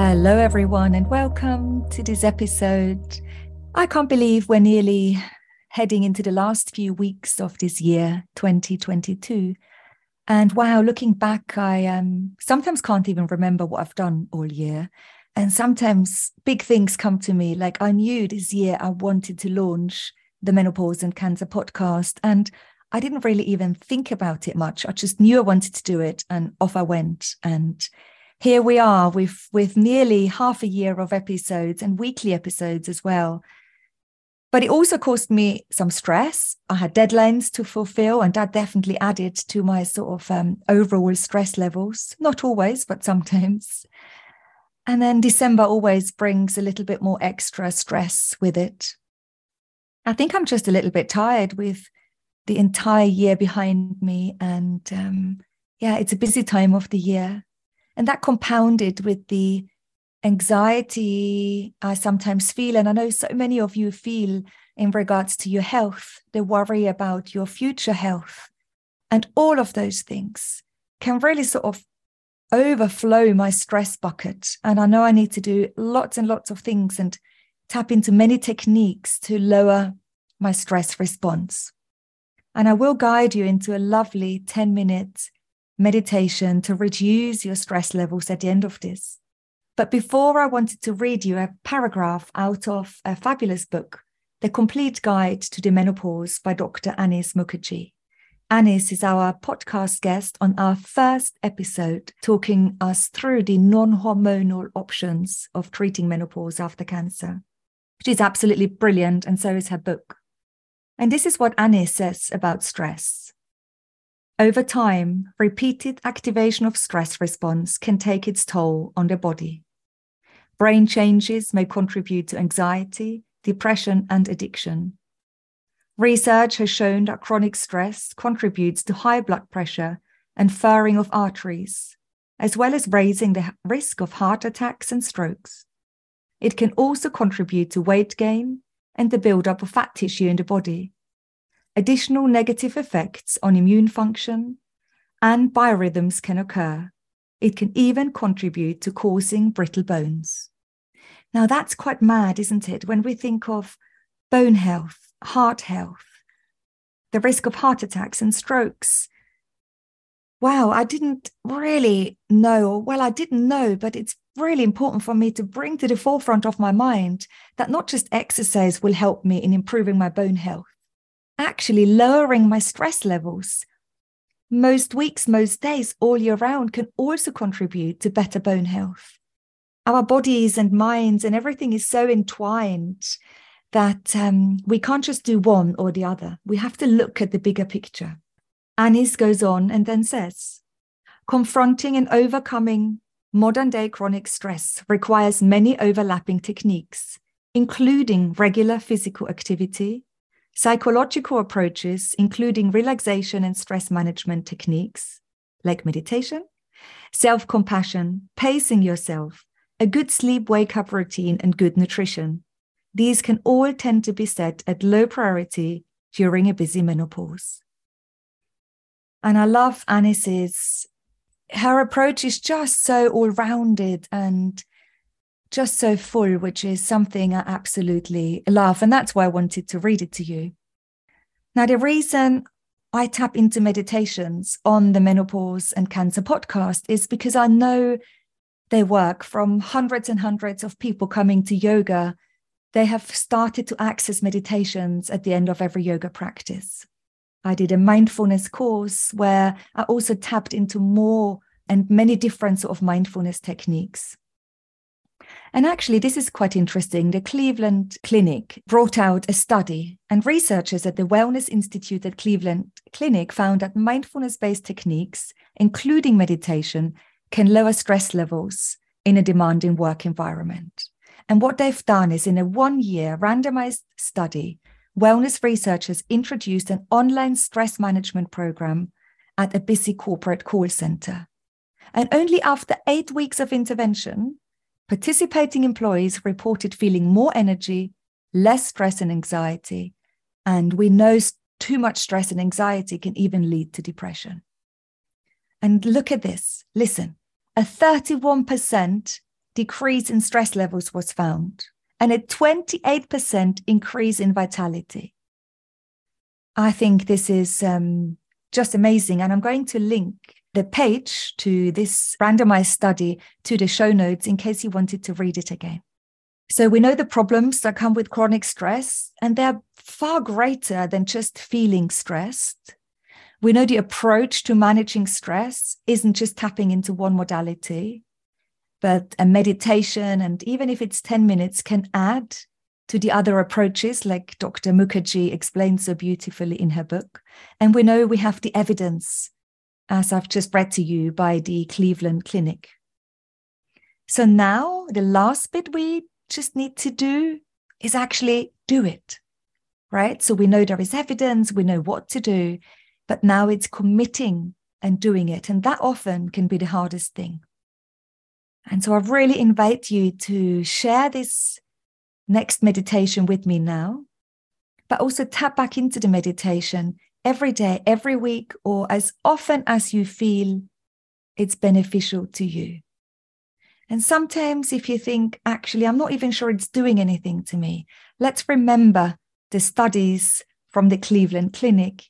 Hello, everyone, and welcome to this episode. I can't believe we're nearly heading into the last few weeks of this year, 2022. And wow, looking back, I um, sometimes can't even remember what I've done all year. And sometimes big things come to me. Like I knew this year I wanted to launch the Menopause and Cancer podcast. And I didn't really even think about it much. I just knew I wanted to do it. And off I went. And here we are with with nearly half a year of episodes and weekly episodes as well. But it also caused me some stress. I had deadlines to fulfill and that definitely added to my sort of um, overall stress levels. Not always but sometimes. And then december always brings a little bit more extra stress with it. I think i'm just a little bit tired with the entire year behind me and um, yeah it's a busy time of the year and that compounded with the anxiety I sometimes feel, and I know so many of you feel in regards to your health, the worry about your future health. And all of those things can really sort of overflow my stress bucket. And I know I need to do lots and lots of things and tap into many techniques to lower my stress response. And I will guide you into a lovely 10 minute meditation to reduce your stress levels at the end of this. But before I wanted to read you a paragraph out of a fabulous book, The Complete Guide to the Menopause by Dr. Annice Mukherjee. Annice is our podcast guest on our first episode, talking us through the non hormonal options of treating menopause after cancer. She's absolutely brilliant, and so is her book. And this is what Annice says about stress. Over time, repeated activation of stress response can take its toll on the body. Brain changes may contribute to anxiety, depression, and addiction. Research has shown that chronic stress contributes to high blood pressure and furring of arteries, as well as raising the risk of heart attacks and strokes. It can also contribute to weight gain and the buildup of fat tissue in the body, additional negative effects on immune function and biorhythms can occur. It can even contribute to causing brittle bones. Now, that's quite mad, isn't it? When we think of bone health, heart health, the risk of heart attacks and strokes. Wow, I didn't really know, well, I didn't know, but it's really important for me to bring to the forefront of my mind that not just exercise will help me in improving my bone health, actually lowering my stress levels most weeks, most days, all year round can also contribute to better bone health. Our bodies and minds and everything is so entwined that um, we can't just do one or the other. We have to look at the bigger picture. Annice goes on and then says, confronting and overcoming modern day chronic stress requires many overlapping techniques, including regular physical activity, Psychological approaches, including relaxation and stress management techniques like meditation, self compassion, pacing yourself, a good sleep wake up routine, and good nutrition. These can all tend to be set at low priority during a busy menopause. And I love Annice's, her approach is just so all rounded and just so full, which is something I absolutely love. And that's why I wanted to read it to you. Now, the reason I tap into meditations on the Menopause and Cancer podcast is because I know they work from hundreds and hundreds of people coming to yoga. They have started to access meditations at the end of every yoga practice. I did a mindfulness course where I also tapped into more and many different sort of mindfulness techniques. And actually, this is quite interesting. The Cleveland Clinic brought out a study, and researchers at the Wellness Institute at Cleveland Clinic found that mindfulness based techniques, including meditation, can lower stress levels in a demanding work environment. And what they've done is in a one year randomized study, wellness researchers introduced an online stress management program at a busy corporate call center. And only after eight weeks of intervention, participating employees reported feeling more energy, less stress and anxiety. And we know too much stress and anxiety can even lead to depression. And look at this listen, a 31% decrease in stress levels was found and a 28% increase in vitality. I think this is um, just amazing. And I'm going to link the page to this randomized study to the show notes in case you wanted to read it again. So we know the problems that come with chronic stress, and they're far greater than just feeling stressed. We know the approach to managing stress isn't just tapping into one modality, but a meditation, and even if it's 10 minutes, can add to the other approaches, like Dr. Mukherjee explains so beautifully in her book. And we know we have the evidence as I've just read to you by the Cleveland Clinic. So now the last bit we just need to do is actually do it, right? So we know there is evidence, we know what to do, but now it's committing and doing it. And that often can be the hardest thing. And so I really invite you to share this next meditation with me now, but also tap back into the meditation every day, every week, or as often as you feel it's beneficial to you. And sometimes, if you think, actually, I'm not even sure it's doing anything to me, let's remember the studies from the Cleveland Clinic.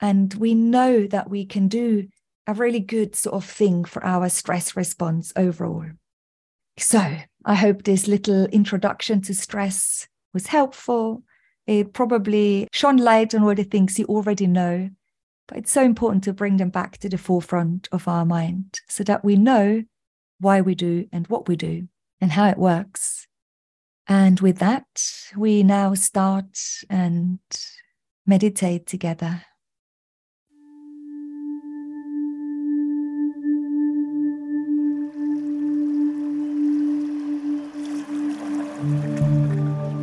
And we know that we can do a really good sort of thing for our stress response overall. So, I hope this little introduction to stress was helpful it probably shone light on all the things you already know, but it's so important to bring them back to the forefront of our mind so that we know why we do and what we do and how it works. And with that, we now start and meditate together.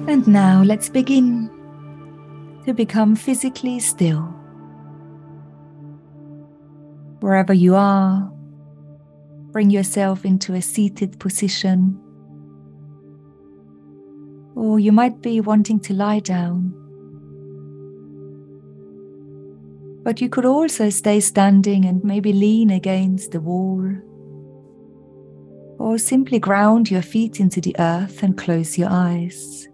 And now let's begin to become physically still. Wherever you are, bring yourself into a seated position. Or you might be wanting to lie down. But you could also stay standing and maybe lean against the wall. Or simply ground your feet into the earth and close your eyes.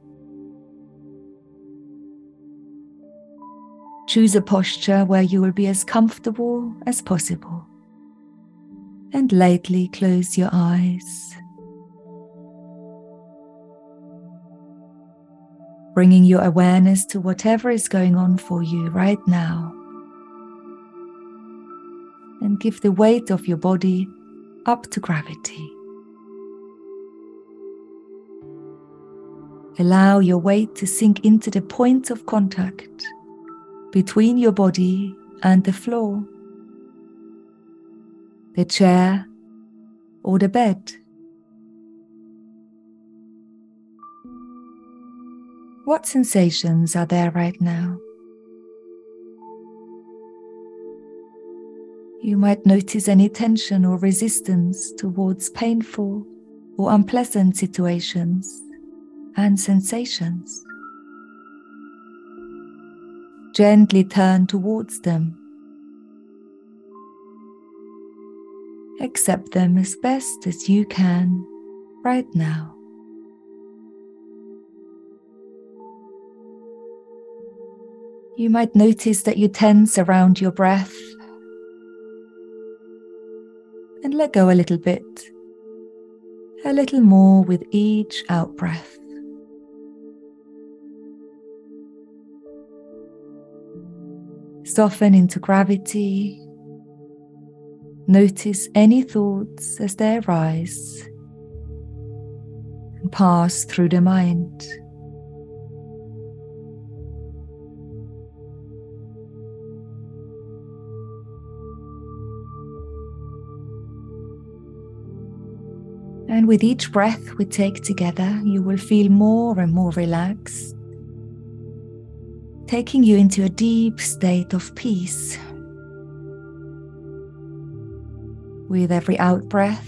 Choose a posture where you will be as comfortable as possible. And lightly close your eyes. Bringing your awareness to whatever is going on for you right now. And give the weight of your body up to gravity. Allow your weight to sink into the point of contact between your body and the floor, the chair, or the bed. What sensations are there right now? You might notice any tension or resistance towards painful or unpleasant situations and sensations gently turn towards them. Accept them as best as you can right now. You might notice that you tense around your breath and let go a little bit, a little more with each out breath. Soften into gravity. Notice any thoughts as they arise and pass through the mind. And with each breath we take together, you will feel more and more relaxed, taking you into a deep state of peace. With every out breath,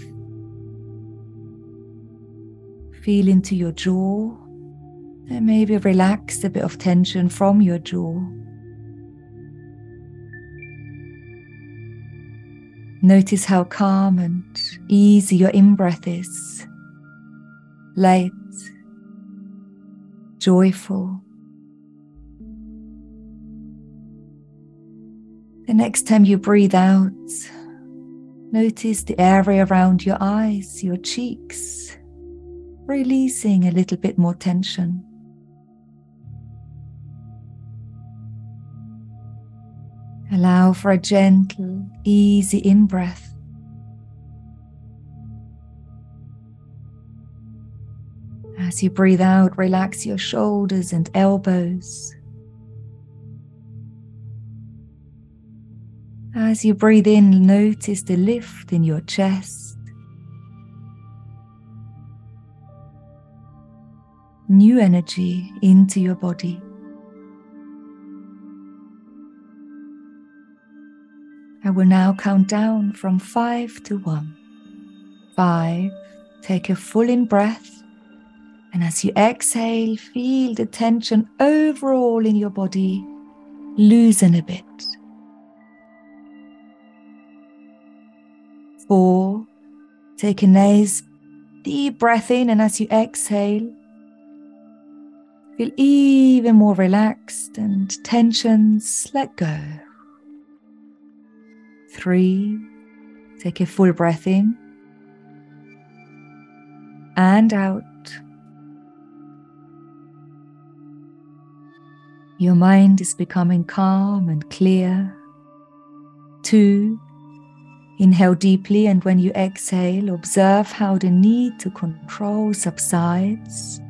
feel into your jaw and maybe relax a bit of tension from your jaw. Notice how calm and easy your in breath is, light, joyful. The next time you breathe out, notice the area around your eyes, your cheeks, releasing a little bit more tension. Allow for a gentle, easy in breath. As you breathe out, relax your shoulders and elbows. As you breathe in, notice the lift in your chest. New energy into your body. I will now count down from five to one. Five, take a full in breath. And as you exhale, feel the tension overall in your body loosen a bit. Four, take a nice deep breath in, and as you exhale, feel even more relaxed and tensions let go three. Take a full breath in and out. Your mind is becoming calm and clear. Two, inhale deeply, and when you exhale, observe how the need to control subsides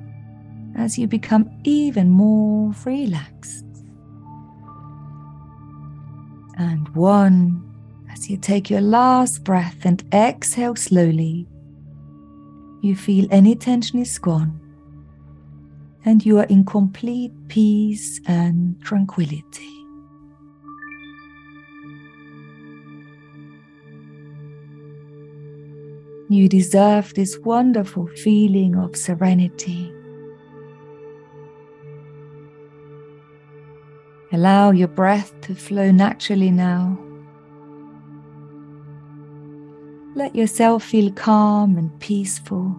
as you become even more relaxed. And one, as you take your last breath and exhale slowly, you feel any tension is gone and you are in complete peace and tranquility. You deserve this wonderful feeling of serenity. Allow your breath to flow naturally now. Let yourself feel calm and peaceful.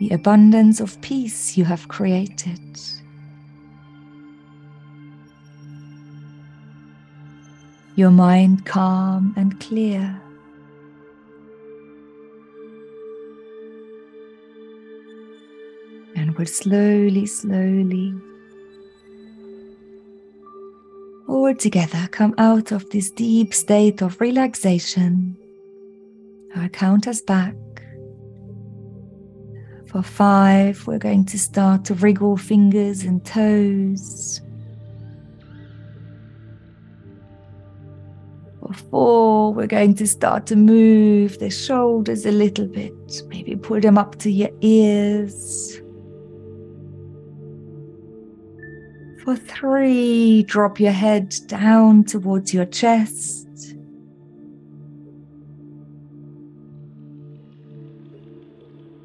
The abundance of peace you have created. Your mind calm and clear. And we'll slowly, slowly all together come out of this deep state of relaxation. I'll count us back. For five, we're going to start to wriggle fingers and toes. Four, we're going to start to move the shoulders a little bit, maybe pull them up to your ears. For three, drop your head down towards your chest.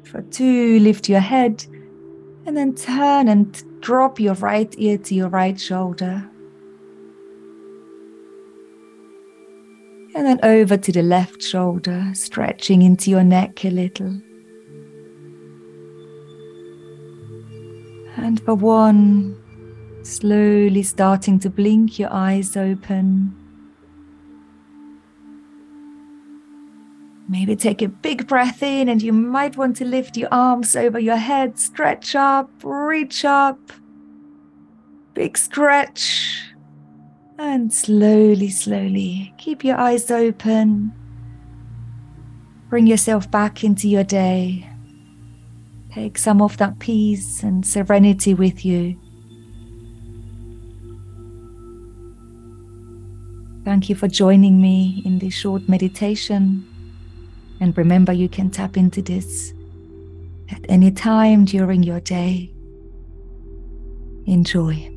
For two, lift your head and then turn and drop your right ear to your right shoulder. And then over to the left shoulder, stretching into your neck a little. And for one, slowly starting to blink your eyes open. Maybe take a big breath in, and you might want to lift your arms over your head, stretch up, reach up. Big stretch. And slowly, slowly keep your eyes open. Bring yourself back into your day. Take some of that peace and serenity with you. Thank you for joining me in this short meditation. And remember, you can tap into this at any time during your day. Enjoy.